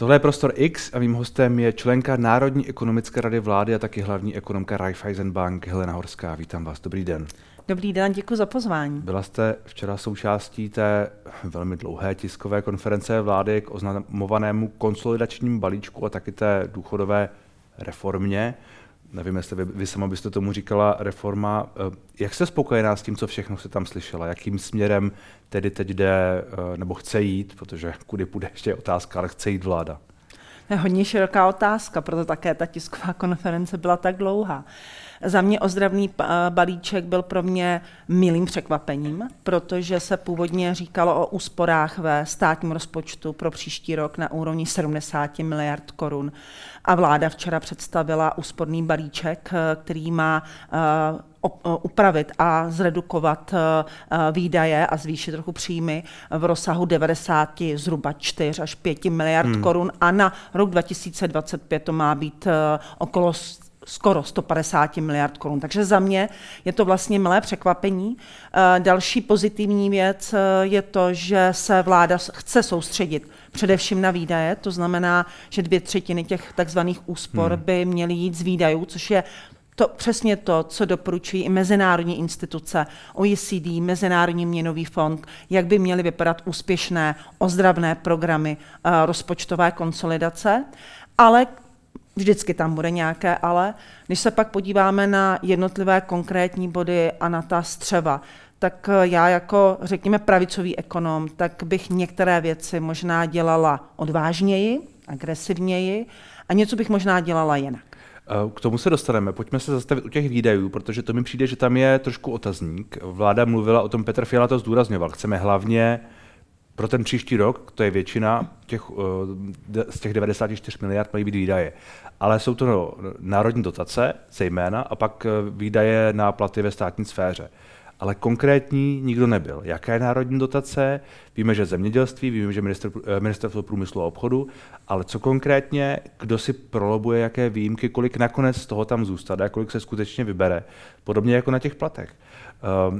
Tohle je Prostor X a mým hostem je členka Národní ekonomické rady vlády a taky hlavní ekonomka Raiffeisenbank Helena Horská. Vítám vás, dobrý den. Dobrý den, děkuji za pozvání. Byla jste včera součástí té velmi dlouhé tiskové konference vlády k oznamovanému konsolidačnímu balíčku a taky té důchodové reformě. Nevím, jestli vy, vy sama byste tomu říkala reforma. Eh, jak jste spokojená s tím, co všechno se tam slyšela? Jakým směrem tedy teď jde, eh, nebo chce jít, protože kudy půjde ještě je otázka, ale chce jít vláda? Hodně široká otázka, proto také ta tisková konference byla tak dlouhá. Za mě ozdravný balíček byl pro mě milým překvapením, protože se původně říkalo o úsporách ve státním rozpočtu pro příští rok na úrovni 70 miliard korun. A vláda včera představila úsporný balíček, který má upravit a zredukovat výdaje a zvýšit trochu příjmy v rozsahu 90 zhruba 4 až 5 miliard hmm. korun a na rok 2025 to má být okolo skoro 150 miliard korun. Takže za mě je to vlastně milé překvapení. Eh, další pozitivní věc eh, je to, že se vláda chce soustředit především na výdaje, to znamená, že dvě třetiny těch takzvaných úspor hmm. by měly jít z výdajů, což je to přesně to, co doporučují i mezinárodní instituce, OECD, Mezinárodní měnový fond, jak by měly vypadat úspěšné ozdravné programy uh, rozpočtové konsolidace, ale Vždycky tam bude nějaké ale. Když se pak podíváme na jednotlivé konkrétní body a na ta střeva, tak eh, já jako, řekněme, pravicový ekonom, tak bych některé věci možná dělala odvážněji, agresivněji a něco bych možná dělala jinak. Eh, k tomu se dostaneme. Pojďme se zastavit u těch výdajů, protože to mi přijde, že tam je trošku otazník. Vláda mluvila o tom, Petr Fiala to zdůrazňoval. Chceme hlavně pro ten příští rok, to je většina těch, eh, z těch 94 miliard mají být výdaje. Ale jsou to národní dotace, zejména, a pak eh, výdaje na platy ve státní sféře. Ale konkrétní nikdo nebyl. Jaké je národní dotace? Víme, že zemědělství, víme, že eh, ministerstvo průmyslu a obchodu, ale co konkrétně, kdo si prolobuje jaké výjimky, kolik nakonec z toho tam zůstane, kolik se skutečně vybere. Podobně jako na těch platech.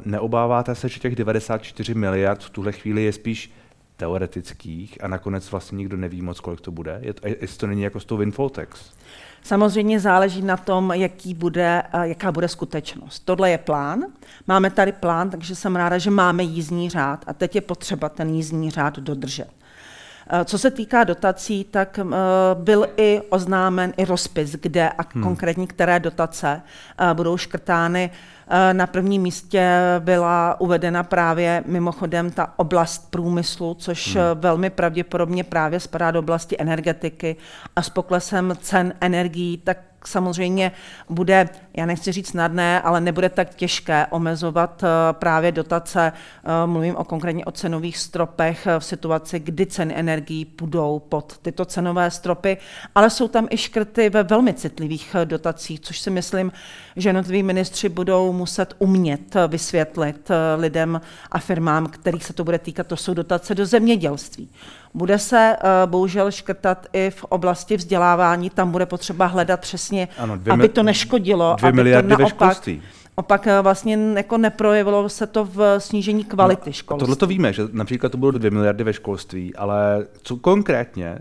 Neobáváte se, že těch 94 miliard v tuhle chvíli je spíš teoretických a nakonec vlastně nikdo neví moc, kolik to bude. Je to, jestli to není jako s tou. Samozřejmě záleží na tom, jaký bude, jaká bude skutečnost. Tohle je plán. Máme tady plán, takže jsem ráda, že máme jízdní řád a teď je potřeba ten jízdní řád dodržet. Co se týká dotací, tak byl i oznámen i rozpis, kde a hmm. konkrétně které dotace budou škrtány. Eh, na prvním místě byla uvedena právě mimochodem ta oblast průmyslu, což hmm. Eh, velmi pravděpodobně právě spadá do oblasti energetiky a s poklesem cen energií, tak samozřejmě bude, já nechci říct snadné, ale nebude tak těžké omezovat eh, právě dotace. Eh, mluvím o konkrétně o cenových stropech eh, v situaci, kdy ceny energií půjdou pod tyto cenové stropy, ale jsou tam i škrty ve velmi citlivých dotacích, což si myslím, že jednotliví ministři budou muset umět vysvětlit lidem a firmám, kterých se to bude týkat. To jsou dotace do zemědělství. Bude se uh, bohužel škrtat i v oblasti vzdělávání, tam bude potřeba hledat přesně, ano, dvě aby to neškodilo, dvě aby to naopak, opak eh, vlastně jako neprojevilo se to v snížení kvality no, školství. Tohle to víme, že například to budou dvě miliardy ve školství, ale co konkrétně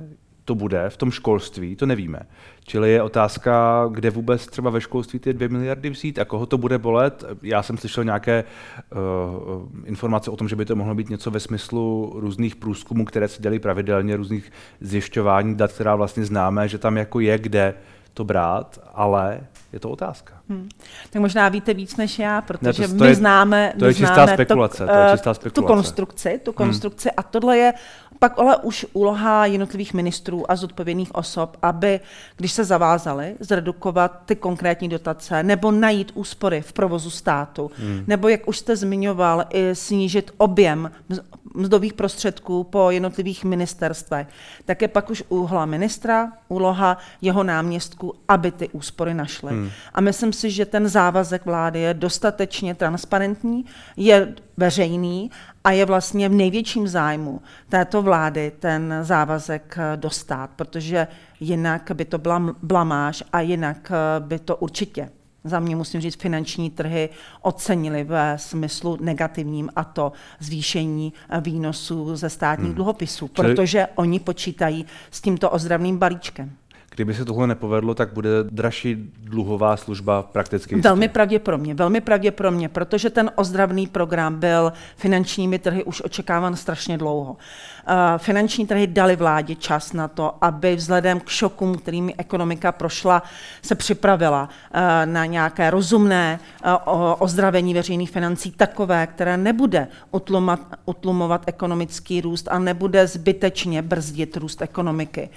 to bude v tom školství, to nevíme. Čili je otázka, kde vůbec třeba ve školství ty dvě miliardy vzít a koho to bude bolet. Já jsem slyšel nějaké uh, informace o tom, že by to mohlo být něco ve smyslu různých průzkumů, které se dělají pravidelně, různých zjišťování dat, která vlastně známe, že tam jako je kde to brát, ale je to otázka. Hmm. Tak možná víte víc než já, protože ne, to, to my je, známe, to je čistá spekulace, to, to je čistá spekulace. tu konstrukci, tu hmm. konstrukci hmm. a tohle je pak ale už úloha jednotlivých ministrů a zodpovědných osob, aby, když se zavázali zredukovat ty konkrétní dotace nebo najít úspory v provozu státu, hmm. nebo jak už jste zmiňoval, i snížit objem mzdových prostředků po jednotlivých ministerstvech, tak je pak už úloha ministra, úloha jeho náměstků, aby ty úspory našly. Hmm. A myslím si, že ten závazek vlády je dostatečně transparentní, je veřejný a je vlastně v největším zájmu této vlády ten závazek eh, dostat, protože jinak by to byla blamáž a jinak eh, by to určitě za mě musím říct, finanční trhy ocenili ve smyslu negativním a to zvýšení výnosů ze státních hmm. dluhopisů, Čili... protože oni počítají s tímto ozdravným balíčkem. Kdyby se tohle nepovedlo, tak bude dražší dluhová služba prakticky jistě. Velmi pravděpodobně, velmi pravděpodobně, protože ten ozdravný program byl finančními trhy už očekáván strašně dlouho. Eh, finanční trhy dali vládě čas na to, aby vzhledem k šokům, kterými ekonomika prošla, se připravila eh, na nějaké rozumné eh, ozdravení veřejných financí, takové, které nebude utlumovat ekonomický růst a nebude zbytečně brzdit růst ekonomiky.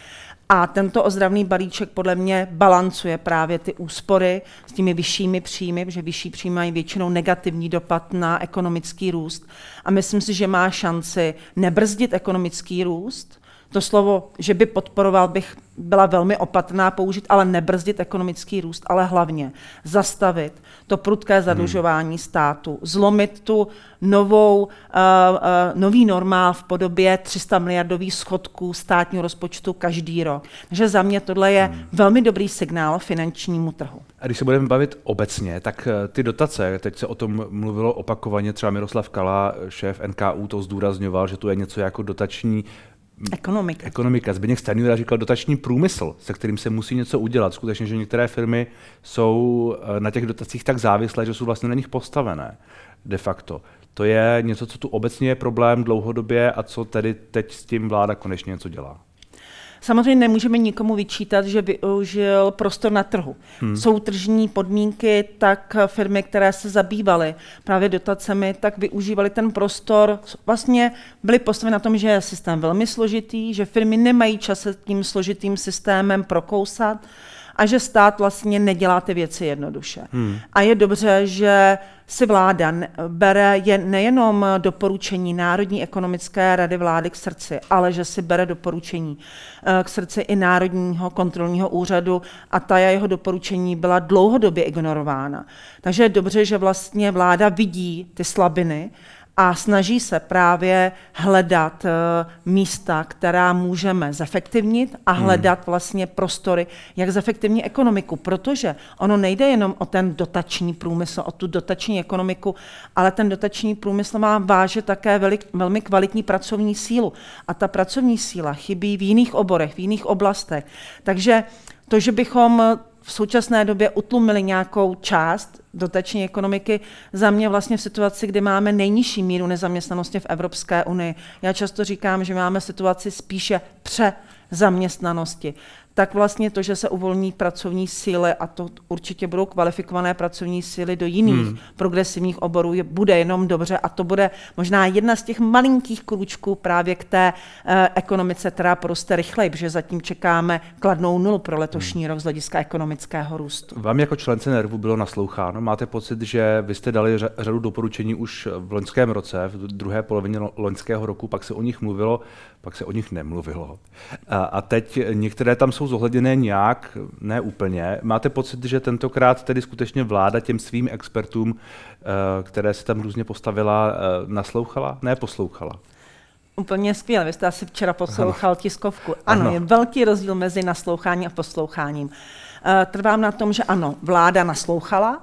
A tento ozdravný balíček podle mě balancuje právě ty úspory s těmi vyššími příjmy, protože vyšší příjmy mají většinou negativní dopad na ekonomický růst. A myslím si, že má šanci nebrzdit ekonomický růst, to slovo, že by podporoval, bych byla velmi opatrná použít, ale nebrzdit ekonomický růst, ale hlavně zastavit to prudké zadlužování hmm. státu, zlomit tu novou, uh, uh, nový normál v podobě 300 miliardových schodků státního rozpočtu každý rok. Takže za mě tohle je hmm. velmi dobrý signál finančnímu trhu. A když se budeme bavit obecně, tak eh, ty dotace, teď se o tom mluvilo opakovaně, třeba Miroslav Kala, šéf NKU, to zdůrazňoval, že to je něco jako dotační Ekonomika. Ekonomika. Zbigněk Stanjura říkal dotační průmysl, se kterým se musí něco udělat. Skutečně, že některé firmy jsou eh, na těch dotacích tak závislé, že jsou vlastně na nich postavené de facto. To je něco, co tu obecně je problém dlouhodobě a co tedy teď s tím vláda konečně něco dělá. Samozřejmě nemůžeme nikomu vyčítat, že využil prostor na trhu. Hmm. Jsou tržní podmínky, tak firmy, které se zabývaly právě dotacemi, tak využívali ten prostor. Vlastně byly postaveny na tom, že je systém velmi složitý, že firmy nemají čas se tím složitým systémem prokousat a že stát vlastně nedělá ty věci jednoduše. Hmm. A je dobře, že si vláda bere je nejenom doporučení Národní ekonomické rady vlády k srdci, ale že si bere doporučení eh, k srdci i Národního kontrolního úřadu a ta jeho doporučení byla dlouhodobě ignorována. Takže je dobře, že vlastně vláda vidí ty slabiny a snaží se právě hledat uh, místa, která můžeme zefektivnit a hmm. hledat vlastně prostory, jak zefektivnit ekonomiku, protože ono nejde jenom o ten dotační průmysl, o tu dotační ekonomiku, ale ten dotační průmysl má váže také velik, velmi kvalitní pracovní sílu a ta pracovní síla chybí v jiných oborech, v jiných oblastech. Takže to, že bychom v současné době utlumili nějakou část dotační ekonomiky, za mě vlastně v situaci, kdy máme nejnižší míru nezaměstnanosti v Evropské unii. Já často říkám, že máme situaci spíše pře zaměstnanosti tak vlastně to, že se uvolní pracovní síly, a to určitě budou kvalifikované pracovní síly do jiných hmm. progresivních oborů, je, bude jenom dobře a to bude možná jedna z těch malinkých kručků právě k té eh, ekonomice, která poroste rychleji, protože zatím čekáme kladnou nulu pro letošní hmm. rok z hlediska ekonomického růstu. Vám jako člence NERVu bylo nasloucháno. Máte pocit, že vy jste dali řadu doporučení už v loňském roce, v druhé polovině loňského roku, pak se o nich mluvilo, pak se o nich nemluvilo. A, a teď některé tam jsou zohledněné nějak, ne úplně. Máte pocit, že tentokrát tedy skutečně vláda těm svým expertům, eh, které se tam různě postavila, eh, naslouchala? Ne, poslouchala. Úplně skvěle. Vy jste asi včera poslouchal ano. tiskovku. Ano, ano, je velký rozdíl mezi nasloucháním a posloucháním. Eh, trvám na tom, že ano, vláda naslouchala,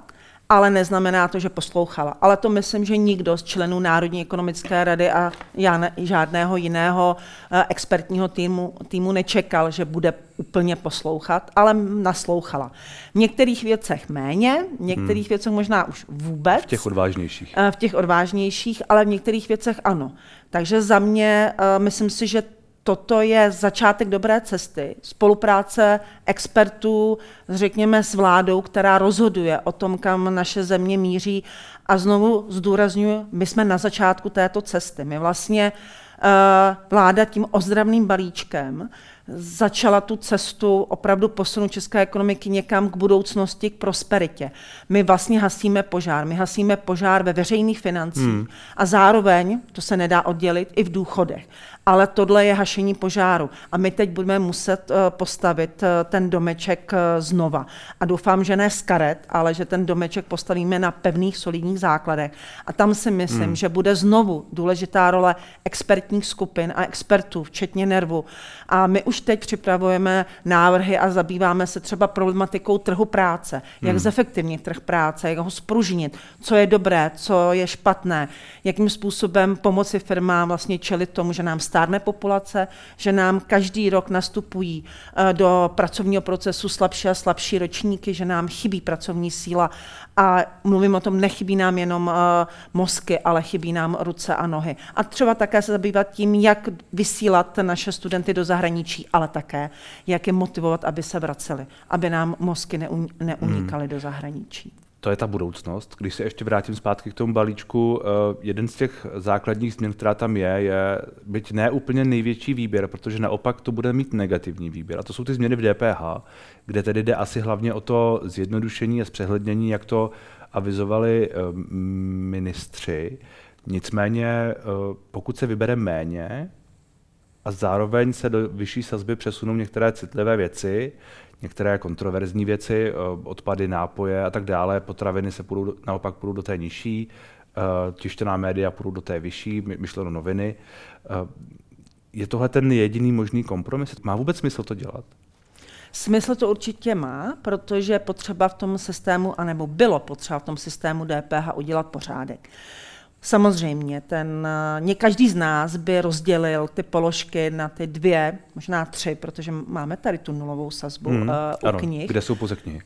ale neznamená to, že poslouchala. Ale to myslím, že nikdo z členů Národní ekonomické rady a já ne, žádného jiného uh, expertního týmu, týmu nečekal, že bude úplně poslouchat, ale naslouchala. V některých věcech méně, v některých hmm. věcech možná už vůbec. V těch odvážnějších. Uh, v těch odvážnějších, ale v některých věcech ano. Takže za mě uh, myslím si, že toto je začátek dobré cesty. Spolupráce expertů, řekněme, s vládou, která rozhoduje o tom, kam naše země míří. A znovu zdůraznuju, my jsme na začátku této cesty. My vlastně uh, vláda tím ozdravným balíčkem začala tu cestu opravdu posunout české ekonomiky někam k budoucnosti, k prosperitě. My vlastně hasíme požár. My hasíme požár ve veřejných financích hmm. a zároveň, to se nedá oddělit, i v důchodech ale tohle je hašení požáru. A my teď budeme muset eh, postavit eh, ten domeček eh, znova. A doufám, že ne z karet, ale že ten domeček postavíme na pevných, solidních základech. A tam si myslím, hmm. že bude znovu důležitá role expertních skupin a expertů, včetně nervu. A my už teď připravujeme návrhy a zabýváme se třeba problematikou trhu práce, jak hmm. zefektivnit trh práce, jak ho spružnit, co je dobré, co je špatné, jakým způsobem pomoci firmám vlastně čelit tomu, že nám stárne populace, že nám každý rok nastupují eh, do pracovního procesu slabší a slabší ročníky, že nám chybí pracovní síla a mluvím o tom, nechybí nám jenom uh, mozky, ale chybí nám ruce a nohy. A třeba také se zabývat tím, jak vysílat naše studenty do zahraničí, ale také, jak je motivovat, aby se vraceli, aby nám mozky neunikaly hmm. do zahraničí to je ta budoucnost. Když se ještě vrátím zpátky k tomu balíčku, eh, jeden z těch základních změn, která tam je, je byť ne úplně největší výběr, protože naopak to bude mít negativní výběr. A to jsou ty změny v DPH, kde tedy jde asi hlavně o to zjednodušení a zpřehlednění, jak to avizovali eh, ministři. Nicméně, eh, pokud se vybere méně a zároveň se do vyšší sazby přesunou některé citlivé věci, některé kontroverzní věci, eh, odpady, nápoje a tak dále, potraviny se půjdou, naopak půjdou do té nižší, eh, tištěná média půjdou do té vyšší, myšleno noviny. Eh, je tohle ten jediný možný kompromis? Má vůbec smysl to dělat? Smysl to určitě má, protože potřeba v tom systému, anebo bylo potřeba v tom systému DPH udělat pořádek. Samozřejmě, ten, ně každý z nás by rozdělil ty položky na ty dvě, možná tři, protože máme tady tu nulovou sazbu mm, uh, u ano, knih. Kde jsou pouze knihy?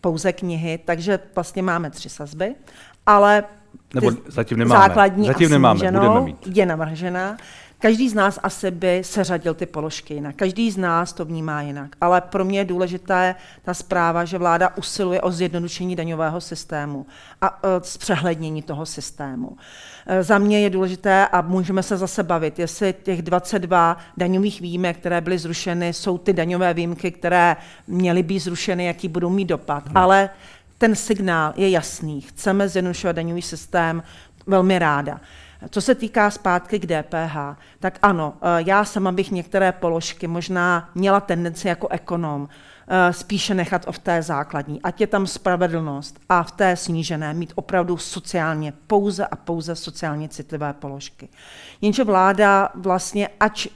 Pouze knihy, takže vlastně máme tři sazby, ale Nebo zatím nemáme. základní zatím nemáme, budeme mít. je navržená. Každý z nás asi by seřadil ty položky jinak. Každý z nás to vnímá jinak. Ale pro mě je důležitá ta zpráva, že vláda usiluje o zjednodušení daňového systému a e, zpřehlednění toho systému. E, za mě je důležité, a můžeme se zase bavit, jestli těch 22 daňových výjimek, které byly zrušeny, jsou ty daňové výjimky, které měly být zrušeny, jaký budou mít dopad. Hmm. Ale ten signál je jasný. Chceme zjednodušovat daňový systém velmi ráda. Co se týká zpátky k DPH, tak ano, eh, já sama bych některé položky možná měla tendenci jako ekonom eh, spíše nechat v té základní, ať je tam spravedlnost a v té snížené mít opravdu sociálně pouze a pouze sociálně citlivé položky. Jenže vláda vlastně, ač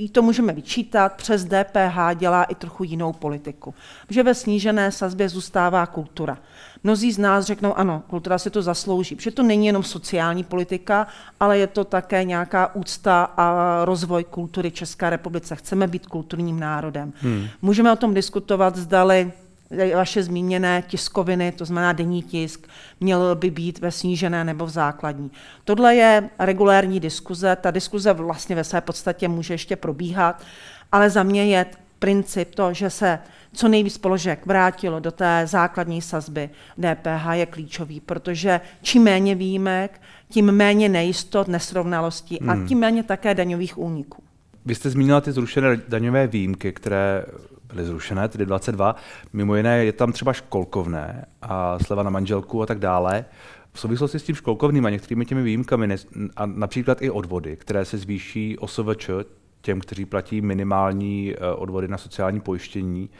jí to můžeme vyčítat, přes DPH dělá i trochu jinou politiku. Že ve snížené sazbě zůstává kultura. Mnozí z nás řeknou, ano, kultura si to zaslouží, protože to není jenom sociální politika, ale je to také nějaká úcta a rozvoj kultury České republice. Chceme být kulturním národem. Hmm. Můžeme o tom diskutovat, zdali vaše zmíněné tiskoviny, to znamená denní tisk, měl by být ve snížené nebo v základní. Tohle je regulérní diskuze, ta diskuze vlastně ve své podstatě může ještě probíhat, ale za mě je princip to, že se co nejvíc položek vrátilo do té základní sazby DPH je klíčový, protože čím méně výjimek, tím méně nejistot, nesrovnalostí hmm. a tím méně také daňových úniků. Vy jste zmínila ty zrušené daňové výjimky, které byly zrušené, tedy 22. Mimo jiné je tam třeba školkovné a sleva na manželku a tak dále. V souvislosti s tím školkovným a některými těmi výjimkami, a například i odvody, které se zvýší OSVČ, těm, kteří platí minimální eh, odvody na sociální pojištění,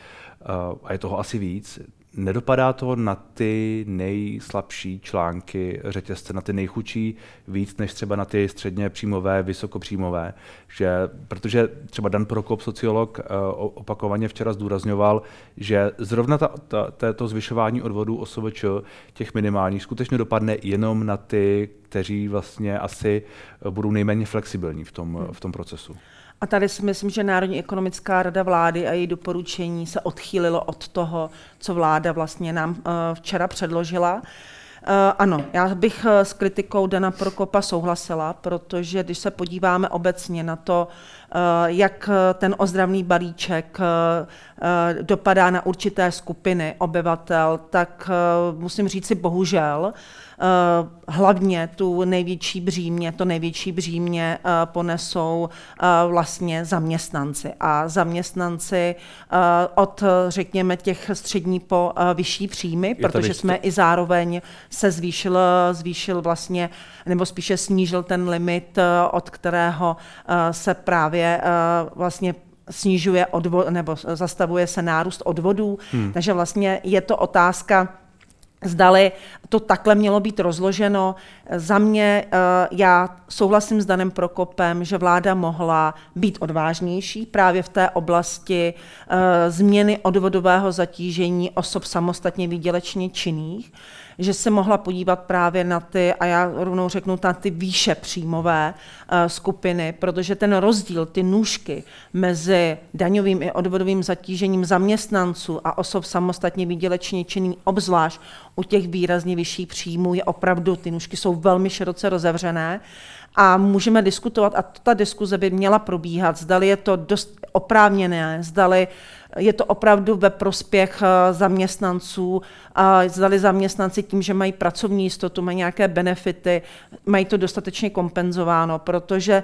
eh, a je toho asi víc, nedopadá to na ty nejslabší články řetězce, na ty nejchudší víc než třeba na ty středně příjmové, vysokopříjmové. Že, protože třeba Dan Prokop, sociolog, eh, opakovaně včera zdůrazňoval, že zrovna ta, ta, to zvyšování odvodů OSVČ, těch minimálních, skutečně dopadne jenom na ty, kteří vlastně asi budou nejméně flexibilní v tom, v tom procesu. A tady si myslím, že Národní ekonomická rada vlády a její doporučení se odchýlilo od toho, co vláda vlastně nám uh, včera předložila. Uh, ano, já bych uh, s kritikou Dana Prokopa souhlasila, protože když se podíváme obecně na to, jak ten ozdravný balíček dopadá na určité skupiny obyvatel, tak musím říci bohužel, Eh, hlavně tu největší břímě, to největší břímě eh, ponesou eh, vlastně zaměstnanci. A zaměstnanci od, řekněme, těch střední po vyšší příjmy, protože jsme i zároveň se zvýšil, zvýšil vlastně, nebo spíše snížil ten limit, od kterého se právě vlastně snižuje odvod, nebo zastavuje se nárůst odvodů. Hmm. Takže vlastně je to otázka zdali to takhle mělo být rozloženo. Za mě, eh, já souhlasím s Danem Prokopem, že vláda mohla být odvážnější právě v té oblasti eh, změny odvodového zatížení osob samostatně výdělečně činných že se mohla podívat právě na ty, a já rovnou řeknu, na ty výše příjmové uh, skupiny, protože ten rozdíl, ty nůžky mezi daňovým i odvodovým zatížením zaměstnanců a osob samostatně výdělečně činný, obzvlášť u těch výrazně vyšších příjmů, je opravdu, ty nůžky jsou velmi široce rozevřené. A můžeme diskutovat, a ta diskuze by měla probíhat, zdali je to dost oprávněné, zdali je to opravdu ve prospěch eh, zaměstnanců, a zdali zaměstnanci tím, že mají pracovní jistotu, mají nějaké benefity, mají to dostatečně kompenzováno, protože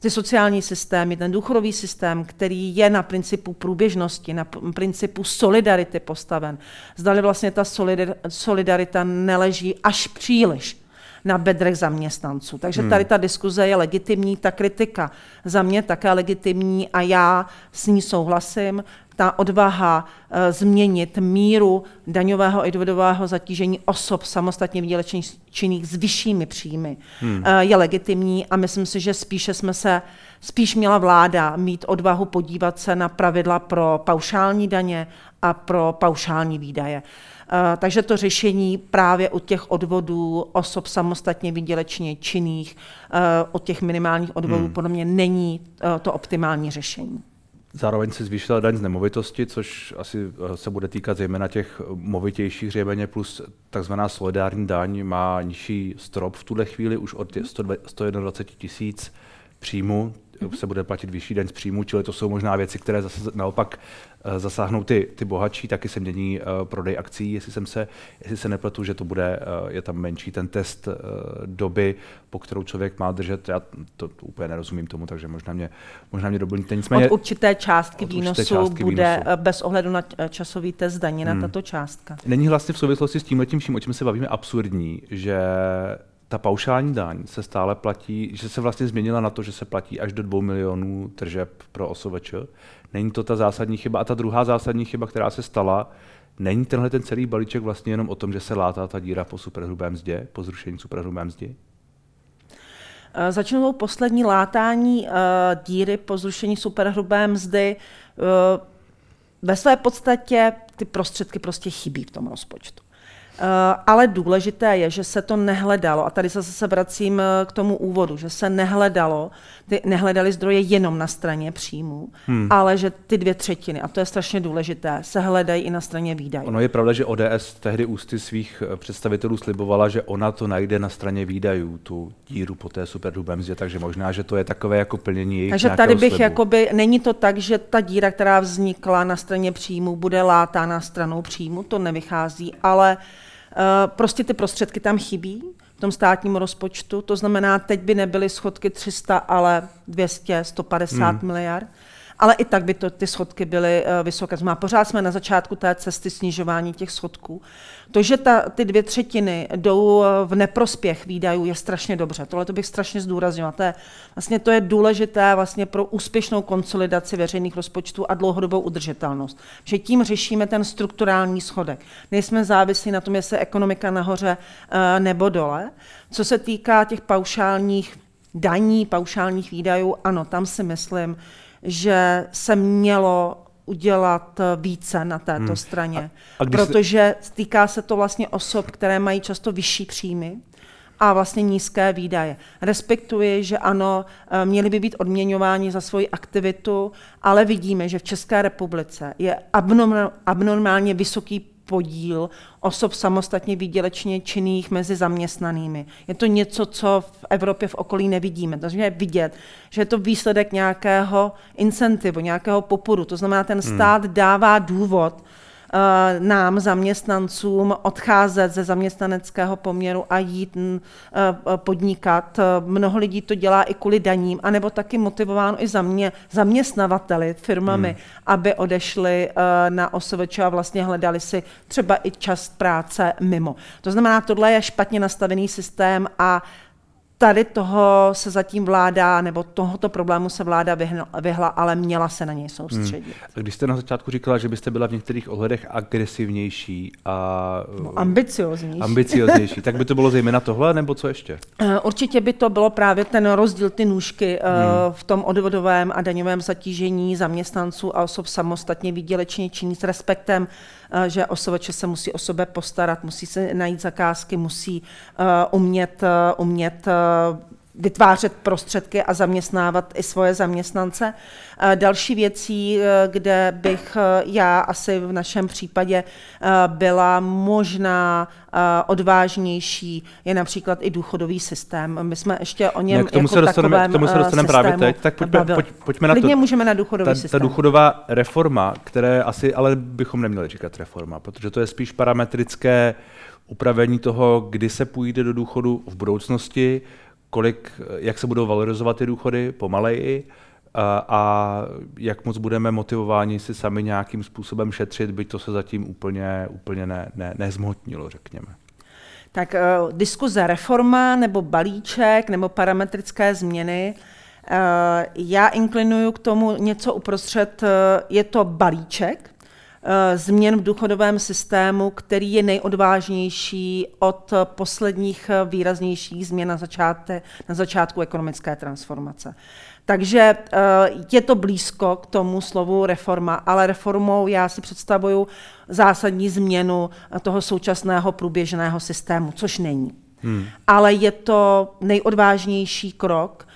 ty sociální systémy, ten důchodový systém, který je na principu průběžnosti, na principu solidarity postaven, zdali vlastně ta solidarita neleží až příliš na bedrech zaměstnanců. Takže hmm. tady ta diskuze je legitimní, ta kritika za mě také legitimní a já s ní souhlasím ta odvaha uh, změnit míru daňového i odvodového zatížení osob samostatně výdělečných činných s vyššími příjmy hmm. uh, je legitimní a myslím si, že spíše jsme se, spíš měla vláda mít odvahu podívat se na pravidla pro paušální daně a pro paušální výdaje. Uh, takže to řešení právě u těch odvodů osob samostatně výdělečně činných, od těch minimálních odvodů, hmm. podle mě není uh, to optimální řešení. Zároveň se zvýšila daň z nemovitosti, což asi eh, se bude týkat zejména těch movitějších řemeně, plus takzvaná solidární daň má nižší strop v tuhle chvíli už od 121 tisíc příjmu, se bude platit vyšší daň z příjmu, čili to jsou možná věci, které zase naopak Eh, zasáhnou ty, ty bohatší, taky se mění uh, prodej akcí, jestli, jsem se, jestli se nepletu, že to bude, uh, je tam menší ten test doby, po kterou člověk má držet. Já to, to úplně nerozumím tomu, takže možná mě, možná mě doplníte. Nicméně, od určité částky od výnosu určité částky bude výnosu. bez ohledu na časový test daněna hmm. tato částka. Není vlastně v souvislosti s tím letím vším, o čem se bavíme, absurdní, že ta paušální daň se stále platí, že se vlastně změnila na to, že se platí až do 2 milionů tržeb pro osoveč. Není to ta zásadní chyba. A ta druhá zásadní chyba, která se stala, není tenhle ten celý balíček vlastně jenom o tom, že se látá ta díra po superhrubé mzdě, po zrušení superhrubé mzdy? Eh, začnu poslední látání uh, díry po zrušení superhrubé mzdy. Uh, ve své podstatě ty prostředky prostě chybí v tom rozpočtu. Eh, ale důležité je, že se to nehledalo, a tady se zase vracím eh, k tomu úvodu, že se nehledalo, ty nehledali zdroje jenom na straně příjmů, hmm. ale že ty dvě třetiny, a to je strašně důležité, se hledají i na straně výdajů. Ono je pravda, že ODS tehdy ústy svých eh, představitelů slibovala, že ona to najde na straně výdajů, tu díru po té superhrubé mzdě, takže možná, že to je takové jako plnění jejich Takže tady bych, slibu. jakoby, není to tak, že ta díra, která vznikla na straně příjmů, bude látána stranou příjmu, to nevychází, ale prostě ty prostředky tam chybí v tom státním rozpočtu, to znamená, teď by nebyly schodky 300, ale 200, 150 hmm. miliard ale i tak by to, ty schodky byly uh, vysoké. Znamená, pořád jsme na začátku té cesty snižování těch schodků. To, že ta, ty dvě třetiny jdou eh, v neprospěch výdajů, je strašně dobře. Tohle to bych strašně zdůraznila. To je, vlastně to je důležité vlastně pro úspěšnou konsolidaci veřejných rozpočtů a dlouhodobou udržitelnost. Že tím řešíme ten strukturální schodek. Nejsme závislí na tom, jestli je ekonomika nahoře uh, nebo dole. Co se týká těch paušálních daní, paušálních výdajů, ano, tam si myslím, že se mělo udělat více na této hmm. straně, a, a protože se... týká se to vlastně osob, které mají často vyšší příjmy a vlastně nízké výdaje. Respektuji, že ano, eh, měli by být odměňováni za svoji aktivitu, ale vidíme, že v České republice je abnormálně vysoký podíl osob samostatně výdělečně činných mezi zaměstnanými. Je to něco, co v Evropě v okolí nevidíme. Takže je vidět, že je to výsledek nějakého incentivu, nějakého popudu. To znamená, ten hmm. stát dává důvod, nám, zaměstnancům, odcházet ze zaměstnaneckého poměru a jít eh, podnikat. Mnoho lidí to dělá i kvůli daním, anebo taky motivováno i zamě, zaměstnavateli, firmami, hmm. aby odešli eh, na OSVČ a vlastně hledali si třeba i čas práce mimo. To znamená, tohle je špatně nastavený systém a Tady toho se zatím vláda, nebo tohoto problému se vláda vyhla, ale měla se na něj soustředit. Hmm. Když jste na začátku říkala, že byste byla v některých ohledech agresivnější a no, ambicioznější, ambicioznější tak by to bylo zejména tohle, nebo co ještě? Eh, určitě by to bylo právě ten rozdíl, ty nůžky eh, hmm. v tom odvodovém a daňovém zatížení zaměstnanců a osob samostatně výdělečně činných s respektem Eh, že osovače se musí o sebe postarat, musí se najít zakázky, musí eh, umět, eh, umět vytvářet prostředky a zaměstnávat i svoje zaměstnance. Další věcí, kde bych já asi v našem případě byla možná odvážnější, je například i důchodový systém. My jsme ještě o něm ne, k tomu jako se dostaneme, k tomu se dostaneme právě teď. Tak pojďme, pojď, pojďme na to. můžeme na důchodový ta, systém. Ta důchodová reforma, které asi ale bychom neměli říkat reforma, protože to je spíš parametrické upravení toho, kdy se půjde do důchodu v budoucnosti, kolik, jak se budou valorizovat ty důchody pomaleji a, a jak moc budeme motivováni si sami nějakým způsobem šetřit, byť to se zatím úplně, úplně ne, ne, nezmotnilo, řekněme. Tak uh, diskuze reforma nebo balíček nebo parametrické změny, uh, já inklinuju k tomu něco uprostřed, uh, je to balíček, Eh, změn v důchodovém systému, který je nejodvážnější od posledních eh, výraznějších změn na, začátek, na začátku ekonomické transformace. Takže eh, je to blízko k tomu slovu reforma, ale reformou já si představuju zásadní změnu toho současného průběžného systému, což není. Hmm. Ale je to nejodvážnější krok, Eh,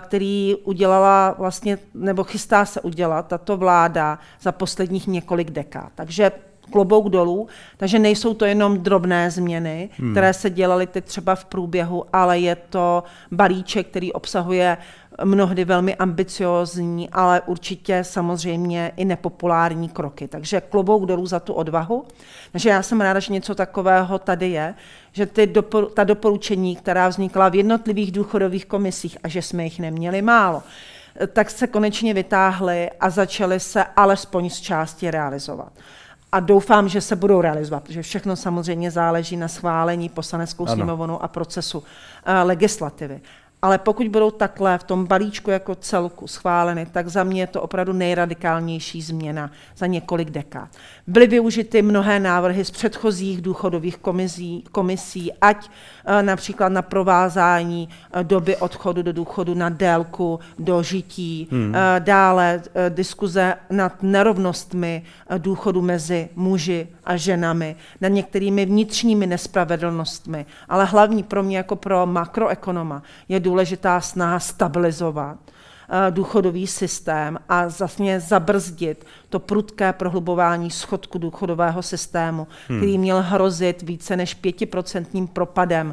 který udělala vlastně, nebo chystá se udělat tato vláda za posledních několik dekád. Takže klobouk dolů, takže nejsou to jenom drobné změny, hmm. které se dělaly teď třeba v průběhu, ale je to balíček, který obsahuje mnohdy velmi ambiciozní, ale určitě samozřejmě i nepopulární kroky. Takže klobouk dolů za tu odvahu. Takže já jsem ráda, že něco takového tady je, že ty dopor, ta doporučení, která vznikla v jednotlivých důchodových komisích a že jsme jich neměli málo, tak se konečně vytáhly a začaly se alespoň z části realizovat. A doufám, že se budou realizovat, protože všechno samozřejmě záleží na schválení poslaneckou sněmovnou a procesu uh, legislativy. Ale pokud budou takhle v tom balíčku jako celku schváleny, tak za mě je to opravdu nejradikálnější změna za několik dekád. Byly využity mnohé návrhy z předchozích důchodových komisí, komisí ať e, například na provázání e, doby odchodu do důchodu na délku do žití, hmm. E, dále diskuze nad nerovnostmi důchodu mezi muži a ženami, nad některými vnitřními nespravedlnostmi, ale hlavní pro mě jako pro makroekonoma je důležitá snaha stabilizovat eh, důchodový systém a vlastně zabrzdit to prudké prohlubování schodku důchodového systému, hmm. který měl hrozit více než pětiprocentním propadem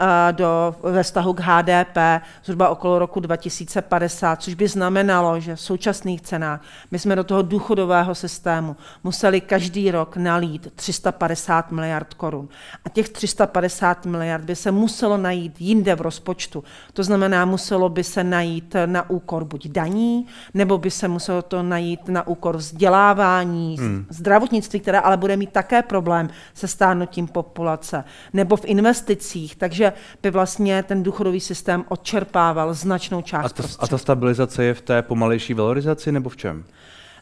uh, do, ve vztahu k HDP zhruba okolo roku 2050, což by znamenalo, že v současných cenách my jsme do toho důchodového systému museli každý rok nalít 350 miliard korun. A těch 350 miliard by se muselo najít jinde v rozpočtu. To znamená, muselo by se najít na úkor buď daní, nebo by se muselo to najít na úkor vzdělání vzdělávání, hmm. zdravotnictví, které ale bude mít také problém se stárnutím populace, nebo v investicích, takže by vlastně ten důchodový systém odčerpával značnou část a, ta, a ta stabilizace je v té pomalejší valorizaci nebo v čem?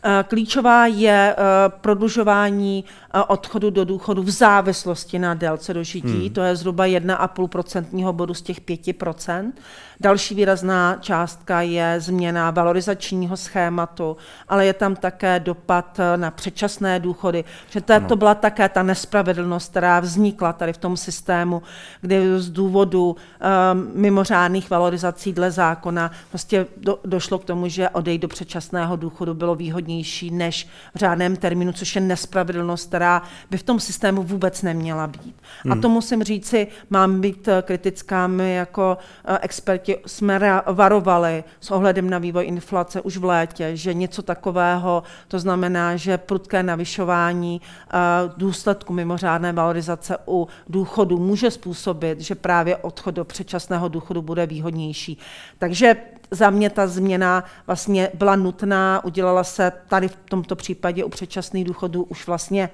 Eh, klíčová je eh, prodlužování eh, odchodu do důchodu v závislosti na délce dožití, hmm. to je zhruba 1,5% bodu z těch 5%. Další výrazná částka je změna valorizačního schématu, ale je tam také dopad na předčasné důchody, že to, to byla také ta nespravedlnost, která vznikla tady v tom systému, kdy z důvodu um, mimořádných valorizací dle zákona prostě do, došlo k tomu, že odejít do předčasného důchodu bylo výhodnější než v řádném termínu, což je nespravedlnost, která by v tom systému vůbec neměla být. Hmm. A to musím říci, mám být kritická, my jako uh, experti podstatě jsme varovali s ohledem na vývoj inflace už v létě, že něco takového, to znamená, že prudké navyšování eh, důsledku mimořádné valorizace u důchodu může způsobit, že právě odchod do předčasného důchodu bude výhodnější. Takže za mě ta změna vlastně byla nutná, udělala se tady v tomto případě u předčasných důchodů už vlastně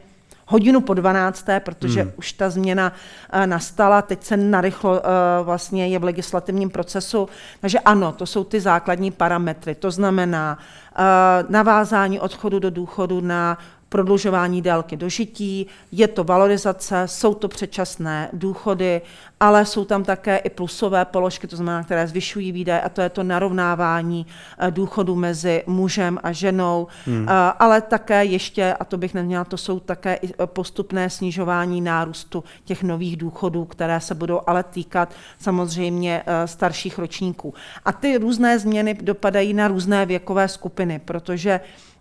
hodinu po 12., protože hmm. už ta změna uh, nastala, teď se narychlo uh, vlastně je v legislativním procesu. Takže ano, to jsou ty základní parametry. To znamená uh, navázání odchodu do důchodu na prodlužování délky dožití, je to valorizace, jsou to předčasné důchody, ale jsou tam také i plusové položky, to znamená, které zvyšují výdaje, a to je to narovnávání eh, důchodu mezi mužem a ženou, hmm. Eh, ale také ještě, a to bych neměla, to jsou také i postupné snižování nárůstu těch nových důchodů, které se budou ale týkat samozřejmě eh, starších ročníků. A ty různé změny dopadají na různé věkové skupiny, protože Eh, eh,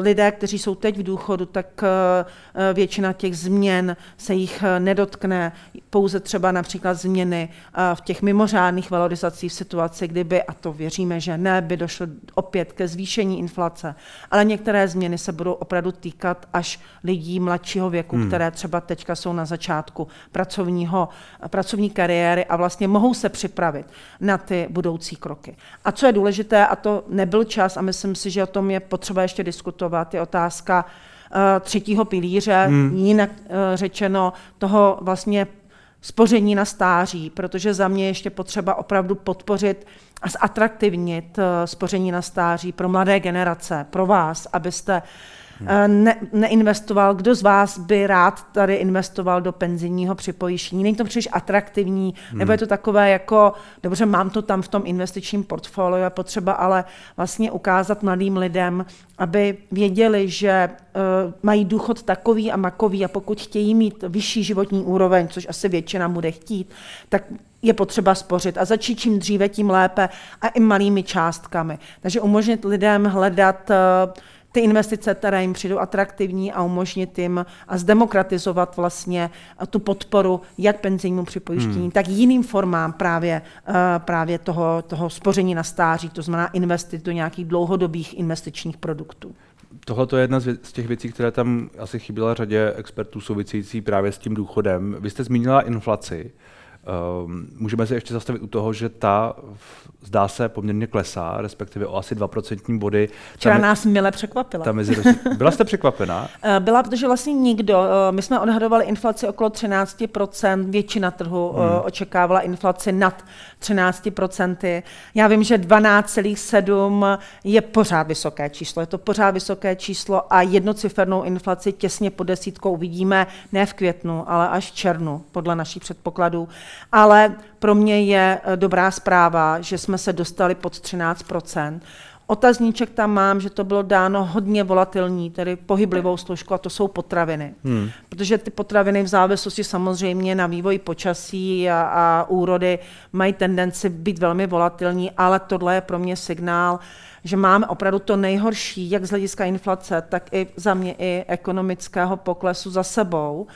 lidé, kteří jsou teď v důchodu, tak eh, většina těch změn se jich nedotkne. Pouze třeba například změny v těch mimořádných valorizacích v situaci, kdyby, a to věříme, že ne, by došlo opět ke zvýšení inflace. Ale některé změny se budou opravdu týkat až lidí mladšího věku, hmm. které třeba teďka jsou na začátku pracovního, pracovní kariéry a vlastně mohou se připravit na ty budoucí kroky. A co je důležité, a to nebyl čas, a myslím si, že o tom je potřeba ještě diskutovat, je otázka uh, třetího pilíře, hmm. jinak uh, řečeno toho vlastně spoření na stáří, protože za mě ještě potřeba opravdu podpořit a zatraktivnit uh, spoření na stáří pro mladé generace, pro vás, abyste Hmm. Ne, neinvestoval. Kdo z vás by rád tady investoval do penzijního připojištění? Není to příliš atraktivní, hmm. nebo je to takové jako, dobře, mám to tam v tom investičním portfoliu, je potřeba ale vlastně ukázat mladým lidem, aby věděli, že uh, mají důchod takový a makový a pokud chtějí mít vyšší životní úroveň, což asi většina bude chtít, tak je potřeba spořit a začít čím dříve, tím lépe a i malými částkami. Takže umožnit lidem hledat uh, ty investice, které jim přijdou atraktivní a umožnit jim a zdemokratizovat vlastně tu podporu jak penzijnímu připojištění, hmm. tak jiným formám právě, uh, právě toho, toho spoření na stáří, to znamená investit do nějakých dlouhodobých investičních produktů. Tohle je jedna z, těch věcí, které tam asi chyběla řadě expertů související právě s tím důchodem. Vy jste zmínila inflaci. Um, můžeme se ještě zastavit u toho, že ta zdá se poměrně klesá, respektive o asi 2% body. Včera nás mile překvapila. Ta mezi, byla jste překvapená? Eh, byla, protože vlastně nikdo, eh, my jsme odhadovali inflaci okolo 13%, většina trhu eh, hmm. očekávala inflaci nad 13%. Já vím, že 12,7 je pořád vysoké číslo, je to pořád vysoké číslo a jednocifernou inflaci těsně pod desítkou uvidíme ne v květnu, ale až v červnu, podle našich předpokladů. Ale pro mě je eh, dobrá zpráva, že jsme se dostali pod 13% Otazníček tam mám, že to bylo dáno hodně volatilní, tedy pohyblivou složku, a to jsou potraviny. Hmm. Protože ty potraviny v závislosti samozřejmě na vývoji počasí a, a úrody mají tendenci být velmi volatilní, ale tohle je pro mě signál, že máme opravdu to nejhorší, jak z hlediska inflace, tak i za mě i ekonomického poklesu za sebou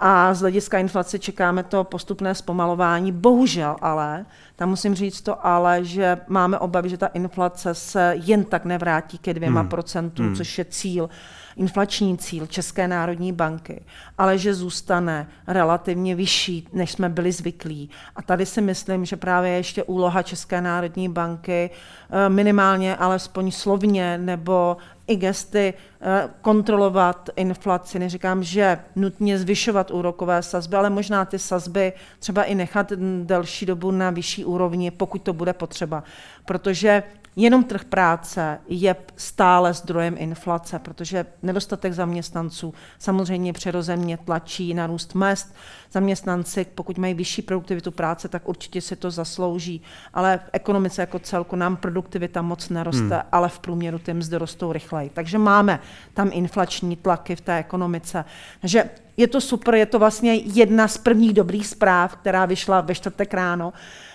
a z hlediska inflace čekáme to postupné zpomalování. Bohužel ale, tam musím říct to ale, že máme obavy, že ta inflace se jen tak nevrátí ke dvěma hmm. procentům, hmm. což je cíl inflační cíl České národní banky, ale že zůstane relativně vyšší, než jsme byli zvyklí. A tady si myslím, že právě ještě úloha České národní banky eh, minimálně alespoň slovně nebo i gesty eh, kontrolovat inflaci. Neříkám, že nutně zvyšovat úrokové sazby, ale možná ty sazby třeba i nechat delší dobu na vyšší úrovni, pokud to bude potřeba. Protože Jenom trh práce je stále zdrojem inflace, protože nedostatek zaměstnanců samozřejmě přirozeně tlačí na růst mest. Zaměstnanci, pokud mají vyšší produktivitu práce, tak určitě si to zaslouží. Ale v ekonomice jako celku nám produktivita moc neroste, hmm. ale v průměru ty mzdy rostou rychleji. Takže máme tam inflační tlaky v té ekonomice. Takže je to super, je to vlastně jedna z prvních dobrých zpráv, která vyšla ve čtvrtek ráno.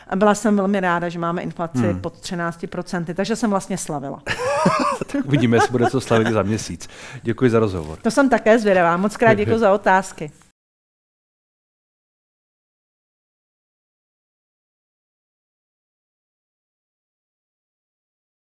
A byla jsem velmi ráda, že máme inflaci hmm. pod 13%, takže jsem vlastně slavila. tak uvidíme, jestli bude to slavit za měsíc. Děkuji za rozhovor. To jsem také zvědavá. Moc krát děkuji za otázky.